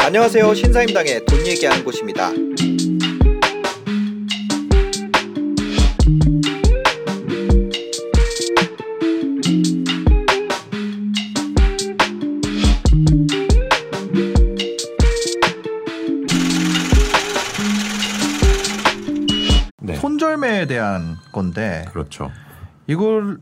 안녕하세요. 신사임당의 돈 얘기하는 곳입니다. 네. 손절매에 대한 건데 그렇죠. 이걸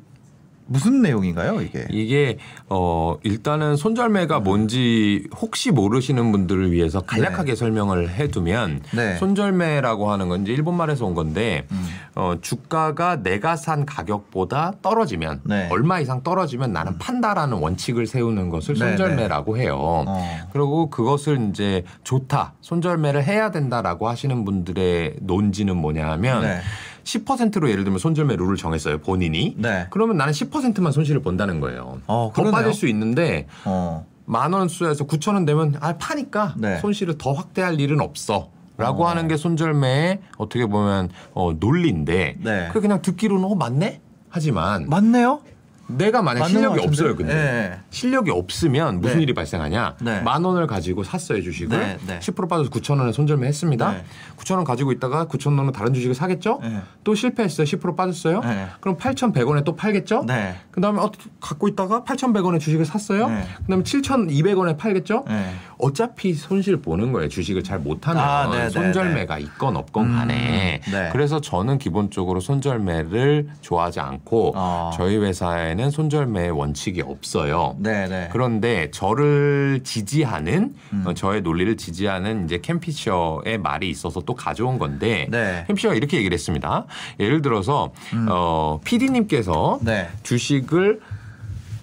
무슨 내용인가요, 이게? 이게 어 일단은 손절매가 뭔지 혹시 모르시는 분들을 위해서 간략하게 설명을 해두면 네. 손절매라고 하는 건 이제 일본 말에서 온 건데 음. 어 주가가 내가 산 가격보다 떨어지면 네. 얼마 이상 떨어지면 나는 판다라는 원칙을 세우는 것을 네, 손절매라고 해요. 어. 그리고 그것을 이제 좋다 손절매를 해야 된다라고 하시는 분들의 논지는 뭐냐 하면 네. 10%로 예를 들면 손절매 룰을 정했어요 본인이 네. 그러면 나는 10%만 손실을 본다는 거예요. 어, 더. 빠질 수 있는데 어. 만원 수에서 9천 원 되면 아 파니까 네. 손실을 더 확대할 일은 없어. 라고 어. 하는 게 손절매의 어떻게 보면 어, 논리인데 네. 그 그냥 듣기로는 어 맞네 하지만 맞네요. 내가 만약 실력이? 없어요 근데 네. 실력이 없으면 무슨 네. 일이 발생하냐 네. 만 원을 가지고 샀어요 주식을 네, 네. 10% 빠져서 9천 원에 손절매 했습니다 네. 9천 원 가지고 있다가 9천 원은 다른 주식을 사겠죠 네. 또 실패했어요 10% 빠졌어요 네. 그럼 8,100원에 또 팔겠죠 네. 그다음에 어, 갖고 있다가 8,100원에 주식을 샀어요. 네. 그다음에 7,200원에 팔겠죠. 네. 어차피 손실 보는 거예요. 주식을 잘 못하면 아, 손절매가 있건 없건 음, 간에. 네. 그래서 저는 기본적으로 손절매를 좋아하지 않고 어. 저희 회사에 는 손절매 원칙이 없어요. 네, 네. 그런데 저를 지지하는 음. 어, 저의 논리를 지지하는 이제 캠피셔의 말이 있어서 또 가져온 건데 네. 캠피셔가 이렇게 얘기를 했습니다. 예를 들어서 어, PD님께서 음. 네. 주식을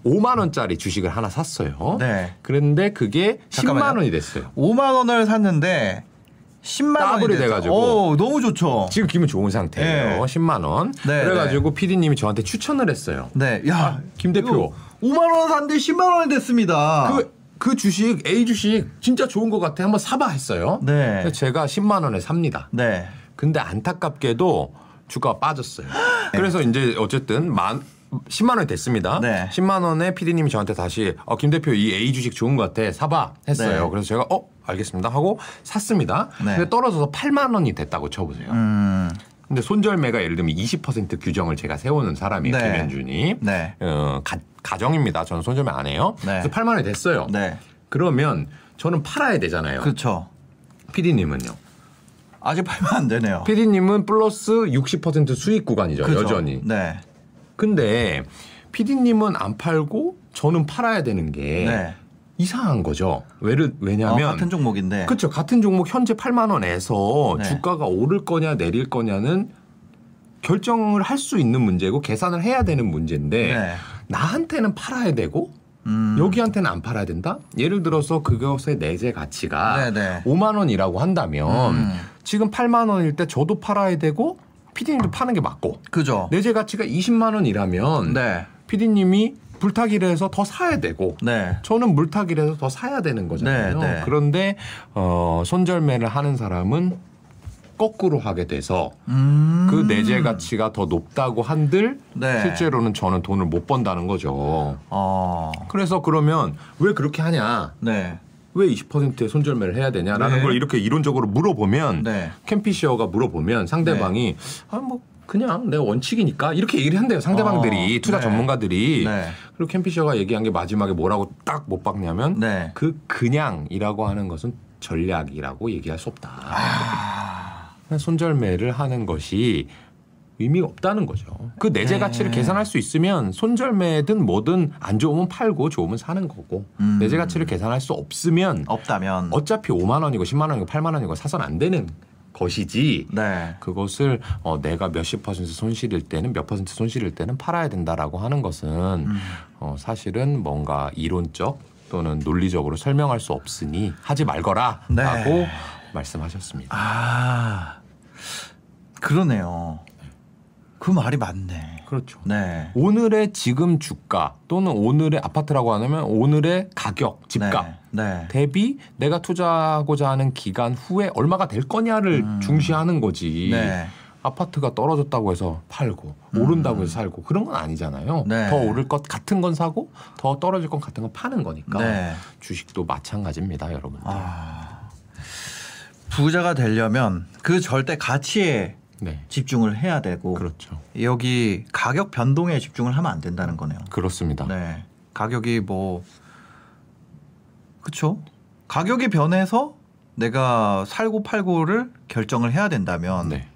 5만 원짜리 주식을 하나 샀어요. 네. 그런데 그게 잠깐만요. 10만 원이 됐어요. 5만 원을 샀는데 10만 원이. 돼가지고. 오, 너무 좋죠. 지금 기분 좋은 상태예요. 네. 10만 원. 네, 그래가지고 PD님이 저한테 추천을 했어요. 네. 야, 김 대표. 5만 원 샀는데 10만 원이 됐습니다. 그, 그 주식 A 주식 진짜 좋은 것 같아. 한번 사봐 했어요. 네. 제가 10만 원에 삽니다. 네. 근데 안타깝게도 주가가 빠졌어요. 그래서 이제 어쨌든 만 10만 원이 됐습니다. 네. 10만 원에 PD님이 저한테 다시 어, 김 대표 이 A 주식 좋은 것 같아 사봐 했어요. 네. 그래서 제가 어 알겠습니다 하고 샀습니다. 네. 근데 떨어져서 8만 원이 됐다고 쳐보세요. 음. 근데 손절매가 예를 들면 20% 규정을 제가 세우는 사람이에요. 네. 김현준이. 네. 어, 가, 가정입니다. 저는 손절매 안 해요. 네. 그래서 8만 원이 됐어요. 네. 그러면 저는 팔아야 되잖아요. 그렇죠. PD님은요? 아직 팔면 안 되네요. PD님은 플러스 60% 수익 구간이죠. 그죠? 여전히. 네. 근데 PD님은 안 팔고 저는 팔아야 되는 게 네. 이상한 거죠. 왜를 어, 왜냐하면 같은 종목인데. 그렇죠. 같은 종목 현재 8만 원에서 네. 주가가 오를 거냐 내릴 거냐는 결정을 할 수 있는 문제고 계산을 해야 되는 문제인데 네. 나한테는 팔아야 되고 음. 여기한테는 안 팔아야 된다? 예를 들어서 그것의 내재 가치가 네네. 5만 원이라고 한다면 음. 지금 8만 원일 때 저도 팔아야 되고 PD님도 파는 게 맞고 그죠. 내재 가치가 20만 원이라면 네. PD님이 불타기를 해서 더 사야 되고 네. 저는 물타기를 해서 더 사야 되는 거잖아요. 네, 네. 그런데 어, 손절매를 하는 사람은 거꾸로 하게 돼서 음. 그 내재 가치가 더 높다고 한들 네. 실제로는 저는 돈을 못 번다는 거죠. 어. 그래서 그러면 왜 그렇게 하냐? 네. 왜 20%의 손절매를 해야 되냐라는 네. 걸 이렇게 이론적으로 물어보면 네. 캠피시어가 물어보면 상대방이 아 뭐 그냥 내가 원칙이니까 이렇게 얘기를 한대요 상대방들이 어, 투자 네. 전문가들이 네. 그리고 캠피시어가 얘기한 게 마지막에 뭐라고 딱 못 박냐면 네. 그 그냥이라고 하는 것은 전략이라고 얘기할 수 없다. 아. 손절매를 하는 것이 의미가 없다는 거죠. 그 내재 네. 가치를 계산할 수 있으면 손절매든 뭐든 안 좋으면 팔고 좋으면 사는 거고 음. 내재 가치를 계산할 수 없으면 없다면. 어차피 5만 원이고 10만 원이고 8만 원이고 사선 안 되는 것이지 네. 그것을 어, 내가 몇십 퍼센트 손실일 때는 몇 퍼센트 손실일 때는 팔아야 된다라고 하는 것은 음. 어, 사실은 뭔가 이론적 또는 논리적으로 설명할 수 없으니 하지 말거라라고 네. 말씀하셨습니다. 아. 그러네요. 그 말이 맞네. 그렇죠. 네. 오늘의 지금 주가 또는 오늘의 아파트라고 하면 오늘의 가격, 집값 네. 네. 대비 내가 투자하고자 하는 기간 후에 얼마가 될 거냐를 중시하는 거지. 음. 네. 아파트가 떨어졌다고 해서 팔고 오른다고 해서 살고 그런 건 아니잖아요. 음. 네. 더 오를 것 같은 건 사고 더 떨어질 것 같은 건 파는 거니까 네. 주식도 마찬가지입니다, 여러분들. 아, 부자가 되려면 그 절대 가치에 네, 집중을 해야 되고 그렇죠. 여기 가격 변동에 집중을 하면 안 된다는 거네요. 그렇습니다. 네. 가격이 뭐 그렇죠. 가격이 변해서 내가 살고 팔고를 결정을 해야 된다면 네,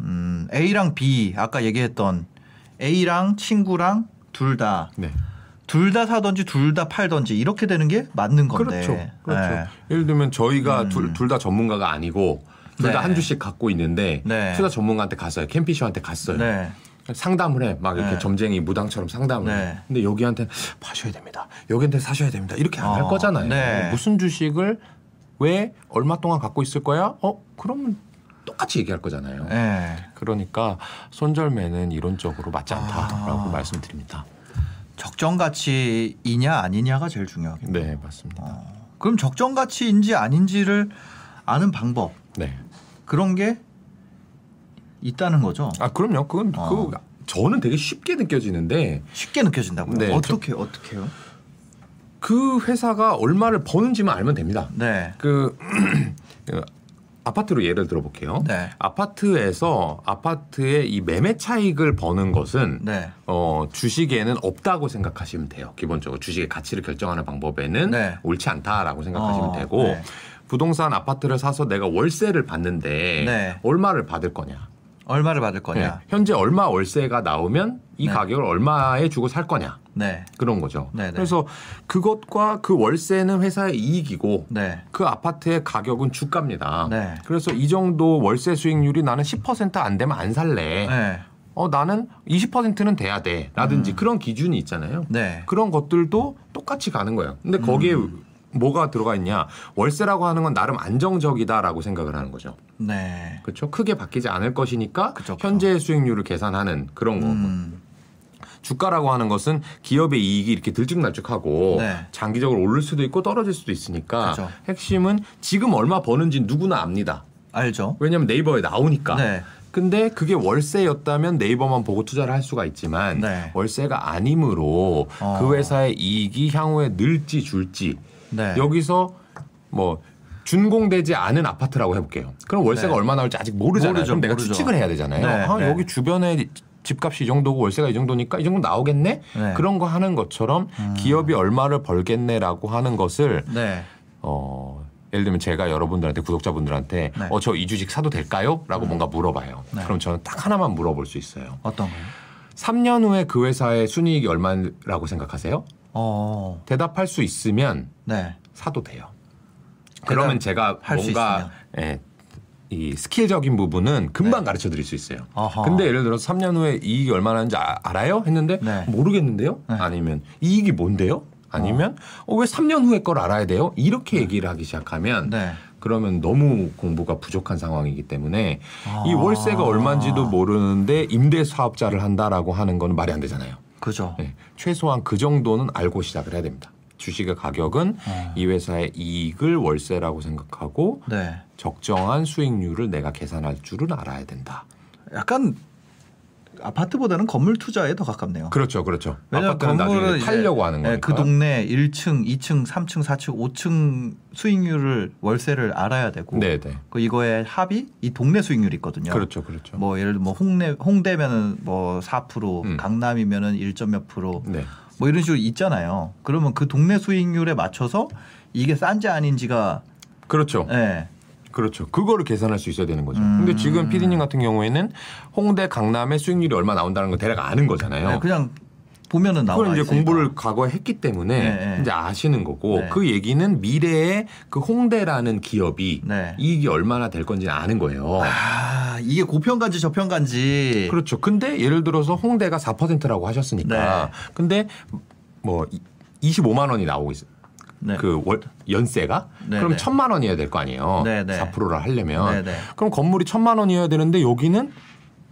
음, A랑 B 아까 얘기했던 A랑 친구랑 둘 다 둘다 네. 사든지 둘 다 팔든지 이렇게 되는 게 맞는 건데. 그렇죠. 그렇죠. 네. 예를 들면 저희가 음. 둘다 전문가가 아니고 둘다 네. 한 주씩 갖고 있는데 네. 투자 전문가한테 갔어요. 캠피쇼한테 갔어요. 네. 상담을 해. 막 이렇게 네. 점쟁이 무당처럼 상담을 해. 네. 근데 여기한테 파셔야 됩니다. 여기한테 사셔야 됩니다. 이렇게 안할 어, 거잖아요. 네. 무슨 주식을 왜 얼마 동안 갖고 있을 거야? 어, 그러면 똑같이 얘기할 거잖아요. 네. 그러니까 손절매는 이론적으로 맞지 않다라고 아. 말씀드립니다. 적정 가치이냐 아니냐가 제일 중요하겠네요. 네, 맞습니다. 어, 그럼 적정 가치인지 아닌지를 아는 방법 네. 그런 게 있다는 거죠. 아, 그럼요. 그건 어. 그 저는 되게 쉽게 느껴지는데 쉽게 느껴진다고요. 네, 어떻게 어떻게요? 그 회사가 얼마를 버는지만 알면 됩니다. 네. 그 아파트로 예를 들어볼게요. 네. 아파트에서 아파트의 이 매매 차익을 버는 것은 네. 어, 주식에는 없다고 생각하시면 돼요. 기본적으로 주식의 가치를 결정하는 방법에는 네. 옳지 않다라고 생각하시면 어, 되고 네. 부동산 아파트를 사서 내가 월세를 받는데 네. 얼마를 받을 거냐. 얼마를 받을 네. 거냐? 현재 얼마 월세가 나오면 이 네. 가격을 얼마에 주고 살 거냐. 네. 그런 거죠. 네, 네. 그래서 그것과 그 월세는 회사의 이익이고 네. 그 아파트의 가격은 주가입니다. 네. 그래서 이 정도 월세 수익률이 나는 10%안 되면 안 살래. 네. 어 나는 20%는 돼야 돼. 라든지 그런 기준이 있잖아요. 네. 그런 것들도 똑같이 가는 거예요. 근데 거기에 음. 뭐가 들어가 있냐? 월세라고 하는 건 나름 안정적이다라고 생각을 하는 거죠. 네. 그렇죠? 크게 바뀌지 않을 것이니까 그쵸, 그쵸. 현재 수익률을 계산하는 그런 거고. 음. 주가라고 하는 것은 기업의 이익이 이렇게 들쭉날쭉하고 네. 장기적으로 오를 수도 있고 떨어질 수도 있으니까 그죠. 핵심은 지금 얼마 버는지 누구나 압니다. 알죠. 왜냐하면 네이버에 나오니까. 네. 근데 그게 월세였다면 네이버만 보고 투자를 할 수가 있지만 네. 월세가 아니므로 어. 그 회사의 이익이 향후에 늘지 줄지 네. 여기서 뭐 준공되지 않은 아파트라고 해볼게요. 그럼 월세가 네. 얼마 나올지 아직 모르잖아요. 모르죠, 그럼 내가 모르죠. 추측을 해야 되잖아요. 네, 아, 네. 여기 주변에 집값이 이 정도고 월세가 이 정도니까 이 정도 나오겠네. 네. 그런 거 하는 것처럼 기업이 얼마를 벌겠네라고 하는 것을 네. 어, 예를 들면 제가 여러분들한테 구독자분들한테 네. 어저 이 주식 사도 될까요? 라고 뭔가 물어봐요. 네. 그럼 저는 딱 하나만 물어볼 수 있어요. 어떤 거요? 3년 후에 그 회사의 순이익이 얼마라고 생각하세요? 어. 대답할 수 있으면 네. 사도 돼요. 그러면 제가 뭔가 예, 이 스킬적인 부분은 금방 가르쳐 드릴 수 있어요. 네. 어허. 근데 예를 들어서 3년 후에 이익이 얼마나 하는지 아- 알아요? 했는데 네. 모르겠는데요? 네. 아니면 이익이 뭔데요? 아니면 어, 왜 3년 후에 걸 알아야 돼요? 이렇게 얘기를 하기 시작하면 네. 그러면 너무 공부가 부족한 상황이기 때문에 아. 이 월세가 얼마인지도 모르는데 임대 사업자를 한다라고 하는 건 말이 안 되잖아요. 그죠. 네, 최소한 그 정도는 알고 시작을 해야 됩니다. 주식의 가격은 어. 이 회사의 이익을 월세라고 생각하고 네. 적정한 수익률을 내가 계산할 줄은 알아야 된다. 약간 아파트보다는 건물 투자에 더 가깝네요. 그렇죠, 그렇죠. 왜냐면 나중에 건물은 팔려고 하는 예, 거니까. 그 동네 1층, 2층, 3층, 4층, 5층 수익률을 월세를 알아야 되고 네, 네. 그 이거의 합이 이 동네 수익률이 있거든요. 그렇죠, 그렇죠. 뭐 예를 들어 뭐 홍대 홍대면은 뭐 4%, 음. 강남이면은 1점 몇 프로 네, 뭐 이런 식으로 있잖아요. 그러면 그 동네 수익률에 맞춰서 이게 싼지 아닌지가 그렇죠, 예. 그렇죠. 그거를 계산할 수 있어야 되는 거죠. 음. 근데 지금 피디님 같은 경우에는 홍대, 강남의 수익률이 얼마 나온다는 걸 대략 아는 거잖아요. 네, 그냥 보면은 나와 그걸 이제 있으니까. 공부를 과거에 했기 때문에 네, 네. 이제 아시는 거고 네. 그 얘기는 미래에 그 홍대라는 기업이 네. 이익이 얼마나 될 건지 아는 거예요. 아, 이게 고평가인지 저평가인지 그렇죠. 근데 예를 들어서 홍대가 4%라고 하셨으니까 네. 근데 뭐 25만 원이 나오고 있어요. 네. 그 월, 연세가 네, 그럼 네. 천만 원이어야 될 거 아니에요. 네, 네. 4%를 하려면 네, 네. 그럼 건물이 천만 원이어야 되는데 여기는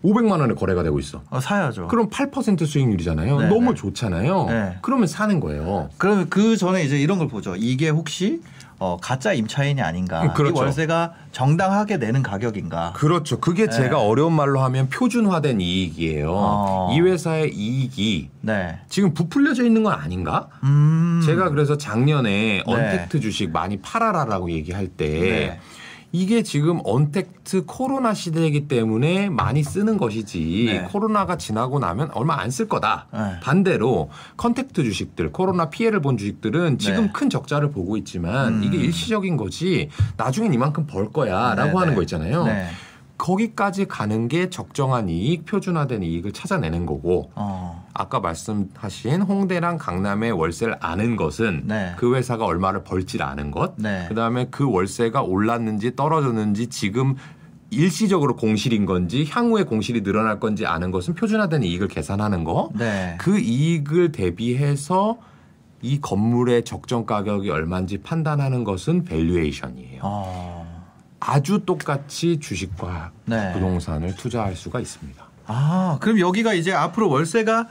500만 원에 거래가 되고 있어. 어, 사야죠. 그럼 8% 수익률이잖아요. 네, 너무 네. 좋잖아요. 네. 그러면 사는 거예요. 그러면 그 전에 이제 이런 걸 보죠. 이게 혹시 어, 가짜 임차인이 아닌가. 음, 그렇죠. 이 월세가 정당하게 내는 가격인가. 그렇죠. 그게 네. 제가 어려운 말로 하면 표준화된 이익이에요. 어. 이 회사의 이익이 네. 지금 부풀려져 있는 건 아닌가? 음. 제가 그래서 작년에 언택트 주식 많이 팔아라라고 얘기할 때 네. 이게 지금 언택트 코로나 시대이기 때문에 많이 쓰는 것이지 네. 코로나가 지나고 나면 얼마 안 쓸 거다. 네. 반대로 contact 주식들 코로나 피해를 본 주식들은 지금 네. 큰 적자를 보고 있지만 음. 이게 일시적인 거지 나중엔 이만큼 벌 거야라고 네, 하는 네. 거 있잖아요. 네. 거기까지 가는 게 적정한 이익, 표준화된 이익을 찾아내는 거고 어. 아까 말씀하신 홍대랑 강남의 월세를 아는 것은 네. 그 회사가 얼마를 벌지를 아는 것, 네. 그다음에 그 월세가 올랐는지 떨어졌는지 지금 일시적으로 공실인 건지 향후에 공실이 늘어날 건지 아는 것은 표준화된 이익을 계산하는 거. 네. 그 이익을 대비해서 이 건물의 적정 가격이 얼마인지 판단하는 것은 valuation이에요. 어. 아주 똑같이 주식과 네. 부동산을 투자할 수가 있습니다. 아, 그럼 여기가 이제 앞으로 월세가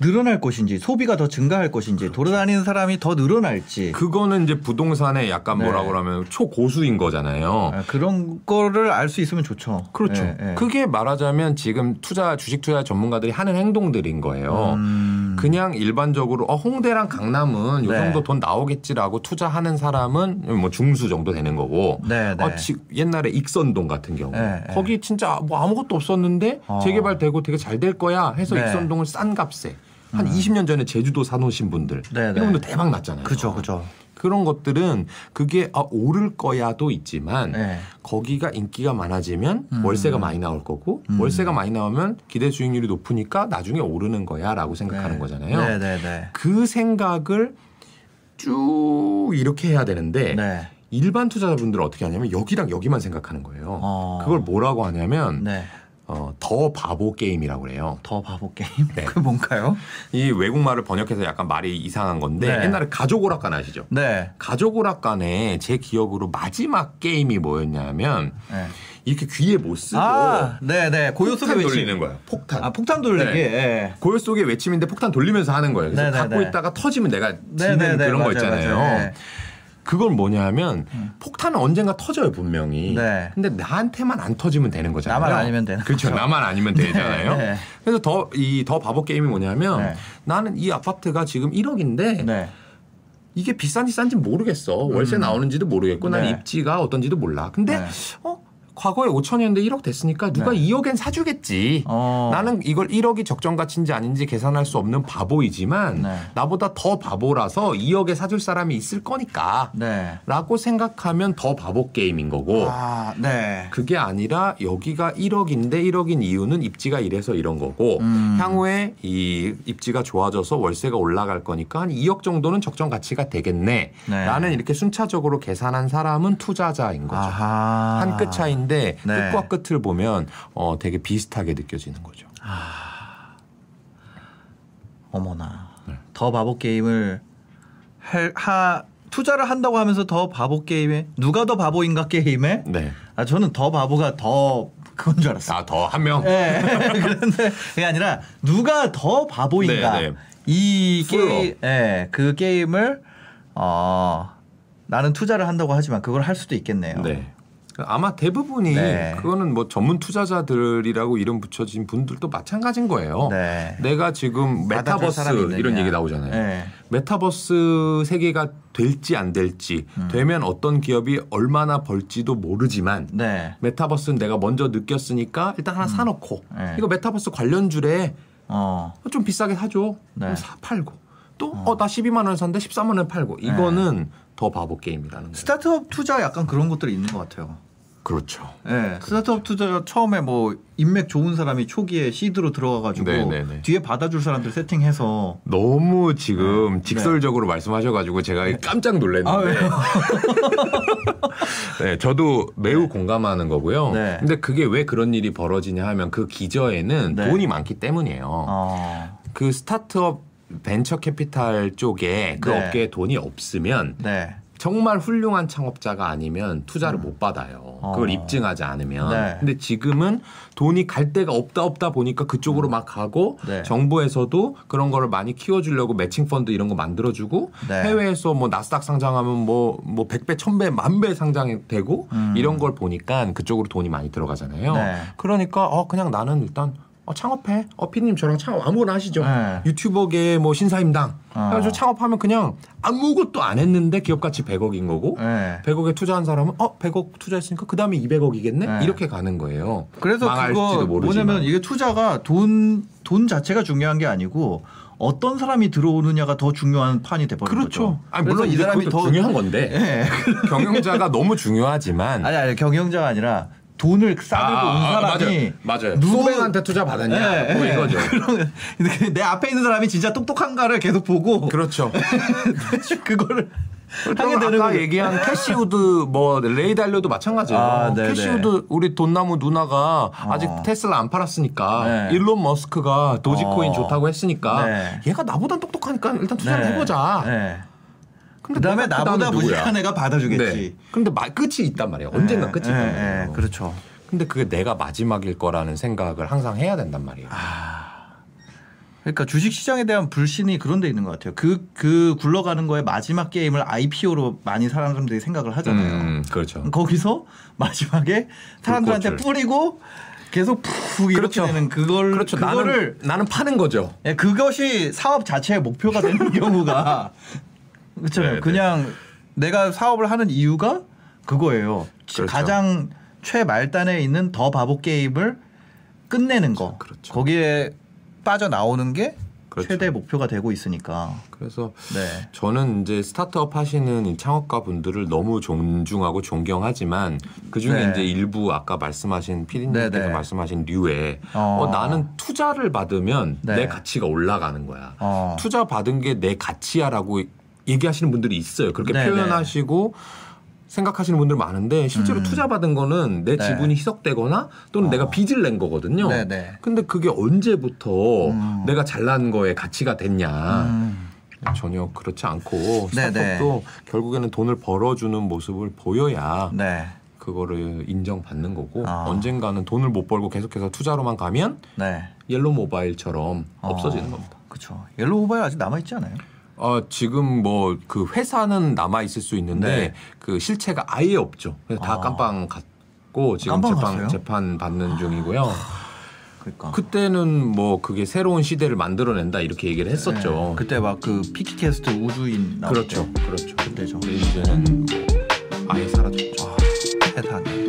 늘어날 것인지 소비가 더 증가할 것인지 돌아다니는 사람이 더 늘어날지 그거는 이제 부동산의 약간 네. 뭐라 그러면 초고수인 거잖아요. 아, 그런 거를 알 수 있으면 좋죠. 그렇죠. 예, 예. 그게 말하자면 지금 투자 주식 투자 전문가들이 하는 행동들인 거예요. 음. 그냥 일반적으로 어, 홍대랑 강남은 요 네. 정도 돈 나오겠지라고 투자하는 사람은 뭐 중수 정도 되는 거고. 네, 네. 어, 지- 옛날에 익선동 같은 경우 네, 네. 거기 진짜 뭐 아무것도 없었는데 어. 재개발되고 되게 잘 될 거야 해서 네. 음. 익선동을 싼 값에 한 20년 전에 제주도 사놓으신 분들 네, 네. 이런 분들 대박 났잖아요. 그죠, 그죠. 그런 것들은 그게 아, 오를 거야도 있지만 네. 거기가 인기가 많아지면 음. 월세가 많이 나올 거고 음. 월세가 많이 나오면 기대 수익률이 높으니까 나중에 오르는 거야라고 생각하는 거잖아요. 네, 네, 네. 그 생각을 쭉 이렇게 해야 되는데 네. 일반 투자자분들은 어떻게 하냐면 여기랑 여기만 생각하는 거예요. 어. 그걸 뭐라고 하냐면 네. 어, 더 바보 게임이라고 그래요. 더 바보 게임. 네. 그 뭔가요? 이 외국말을 번역해서 약간 말이 이상한 건데 네. 옛날에 가족 오락관 아시죠? 네. 가족 오락관에 제 기억으로 마지막 게임이 뭐였냐면 네. 이렇게 귀에 못 쓰고 아, 네, 네. 고요 속에 폭탄 외침. 돌리는 거야. 폭탄. 아, 폭탄 돌리기. 네. 예. 고요 속의 외침인데 폭탄 돌리면서 하는 거예요. 그래서 네네네. 갖고 있다가 터지면 내가 지는 네네네, 그런 거 맞아요, 있잖아요. 맞아요. 네. 그건 뭐냐면 폭탄은 언젠가 터져요 분명히. 네. 근데 나한테만 안 터지면 되는 거잖아요. 나만 아니면 되는 그렇죠. 거죠. 나만 아니면 되잖아요. 네. 그래서 더이더 바보 게임이 뭐냐면 네. 나는 이 아파트가 지금 1억인데 네. 이게 비싼지 싼지 모르겠어. 월세 나오는지도 모르겠고 난 네. 입지가 어떤지도 몰라. 근데 네. 어 과거에 5천이었는데 1억 됐으니까 누가 네. 2억엔 사주겠지. 어. 나는 이걸 1억이 적정 가치인지 아닌지 계산할 수 없는 바보이지만 네. 나보다 더 바보라서 2억에 사줄 사람이 있을 거니까 네. 라고 생각하면 더 바보 게임인 거고 아, 네. 그게 아니라 여기가 1억인데 1억인 이유는 입지가 이래서 이런 거고 음. 향후에 이 입지가 좋아져서 월세가 올라갈 거니까 한 2억 정도는 적정 가치가 되겠네 네. 라는 이렇게 순차적으로 계산한 사람은 투자자인 거죠. 한 끗 차이인데 네. 끝과 끝을 보면 어, 되게 비슷하게 느껴지는 거죠. 어머나. 네. 더 바보 게임을 할, 하 투자를 한다고 하면서 더 바보 게임에 누가 더 바보인가 게임에 네. 아 저는 더 바보가 더 그건 줄 알았어요. 아, 더 한 명? 예. 그런데 그게 아니라 누가 더 바보인가 네, 네. 이. 게임 예, 그 게임을 어 나는 투자를 한다고 하지만 그걸 할 수도 있겠네요. 네. 아마 대부분이 네. 그거는 뭐 전문 투자자들이라고 이름 붙여진 분들도 마찬가지인 거예요. 네. 내가 지금 메타버스. 이런 얘기 나오잖아요. 네. 메타버스 세계가 될지 안 될지 음. 되면 어떤 기업이 얼마나 벌지도 모르지만 네. 메타버스는 내가 먼저 느꼈으니까 일단 하나 사놓고 네. 이거 메타버스 관련주래 어. 좀 비싸게 사줘 네. 사 팔고 또 어나 12만 원 샀는데 13만 원 팔고 이거는 더 바보 게임이라는. 스타트업 투자 약간 그런 것들이 있는 것 같아요. 그렇죠. 네, 스타트업 투자 처음에 뭐 인맥 좋은 사람이 초기에 시드로 들어가가지고 네, 네, 네. 뒤에 받아줄 사람들 세팅해서 너무 지금 네. 직설적으로 말씀하셔가지고 제가 깜짝 아, 놀랐는데. 왜요? 네, 저도 매우 공감하는 거고요. 네. 근데 그게 왜 그런 일이 벌어지냐 하면 그 기저에는 네. 돈이 많기 때문이에요. 어. 그 스타트업 벤처 캐피탈 쪽에 그 네. 업계에 돈이 없으면 네. 정말 훌륭한 창업자가 아니면 투자를 음. 못 받아요. 어. 그걸 입증하지 않으면. 네. 근데 지금은 돈이 갈 데가 없다 없다 보니까 그쪽으로 막 가고 네. 정부에서도 그런 거를 많이 키워주려고 매칭 펀드 이런 거 만들어주고 네. 해외에서 뭐 나스닥 상장하면 뭐뭐 100배, 1000배, 만 배 상장이 되고 음. 이런 걸 보니까 그쪽으로 돈이 많이 들어가잖아요. 네. 그러니까 어 그냥 나는 일단 어, 창업해. 어, 피디님 저랑 창업 아무거나 하시죠. 네. 유튜버계 뭐 신사임당. 어. 그래서 창업하면 그냥 아무것도 안 했는데 기업 가치 100억인 거고 네. 100억에 투자한 사람은 어 100억 투자했으니까 그 다음에 200억이겠네 네. 이렇게 가는 거예요. 그래서 그거 모르지만. 뭐냐면 이게 투자가 돈, 돈 자체가 중요한 게 아니고 어떤 사람이 들어오느냐가 더 중요한 판이 돼버린 그렇죠. 거죠. 아니, 물론 이 사람이 더 중요한 건데 예. 경영자가 너무 중요하지만 아니 아니 경영자가 아니라 돈을 싸들고 온 사람이 맞아요. 맞아요. 누구- 수백한테 투자 받았냐 예, 뭐 예. 이거죠. 그러면 내 앞에 있는 사람이 진짜 똑똑한가를 계속 보고 그렇죠. 그거를 하게 되는 아까 거죠. 얘기한 캐시우드 뭐 레이 달리오도 마찬가지예요. 아, 네네. 캐시우드 우리 돈나무 누나가 아직 테슬라 안 팔았으니까 네. 일론 머스크가 도지코인 어. 좋다고 했으니까 네. 얘가 나보다 똑똑하니까 일단 투자를 네. 해보자. 네. 근데 그다음에 내가 나보다? 무식한 애가 받아주겠지. 네. 근데 마- 끝이 있단 말이에요. 언젠가 네, 끝이 네, 있단 네, 말이에요. 그렇죠. 근데 그게 내가 마지막일 거라는 생각을 항상 해야 된단 말이에요. 그러니까 주식 시장에 대한 불신이 그런 데 있는 것 같아요. 그, 그 굴러가는 거에 마지막 게임을 IPO로 많이 사람들이 생각을 하잖아요. 음, 그렇죠. 거기서 마지막에 사람들한테 불꽃을. 뿌리고 계속 푹 이렇게 그렇죠. 되는 그걸 그렇죠. 그거를 나는 나는 파는 거죠. 예, 그것이 사업 자체의 목표가 되는 경우가 그렇죠. 네, 네. 그냥 내가 사업을 하는 이유가 그거예요. 그렇죠. 가장 최말단에 있는 더 바보 게임을 끝내는 거. 그렇죠. 거기에 빠져 나오는 게 그렇죠. 최대 목표가 되고 있으니까. 그래서 네. 저는 이제 스타트업 하시는 이 창업가 분들을 너무 존중하고 존경하지만 그 중에 네. 이제 일부 아까 말씀하신 피디님께서 네, 네. 말씀하신 류에 어. 어, 나는 투자를 받으면 네. 내 가치가 올라가는 거야. 어. 투자 받은 게 내 가치야라고 얘기하시는 분들이 있어요. 그렇게 네, 표현하시고 생각하시는 분들 많은데 실제로 음. 투자 받은 거는 내 네. 지분이 희석되거나 또는 어. 내가 빚을 낸 거거든요. 네, 네. 근데 그게 언제부터 음. 내가 잘난 거에 가치가 됐냐. 음. 전혀 그렇지 않고 네, 스타트업도 결국에는 돈을 벌어주는 모습을 보여야 네. 그거를 인정받는 거고 아. 언젠가는 돈을 못 벌고 계속해서 투자로만 가면 네. 옐로 모바일처럼 없어지는 어. 겁니다. 그렇죠. 옐로우 모바일 아직 남아 있지 않아요? 어, 지금 뭐 그 회사는 남아 있을 수 있는데 네. 그 실체가 아예 없죠. 그래서 다 아. 깜빵 갔고 지금 깜빵 재판 갔어요? 재판 받는 중이고요. 그러니까. 그때는 뭐 그게 새로운 시대를 만들어낸다 이렇게 얘기를 했었죠. 네. 그때 막 그 피키캐스트 우주인 나올 그렇죠, 때. 그렇죠. 그때죠. 근데 이제는 뭐 아예 사라졌죠. 세상에.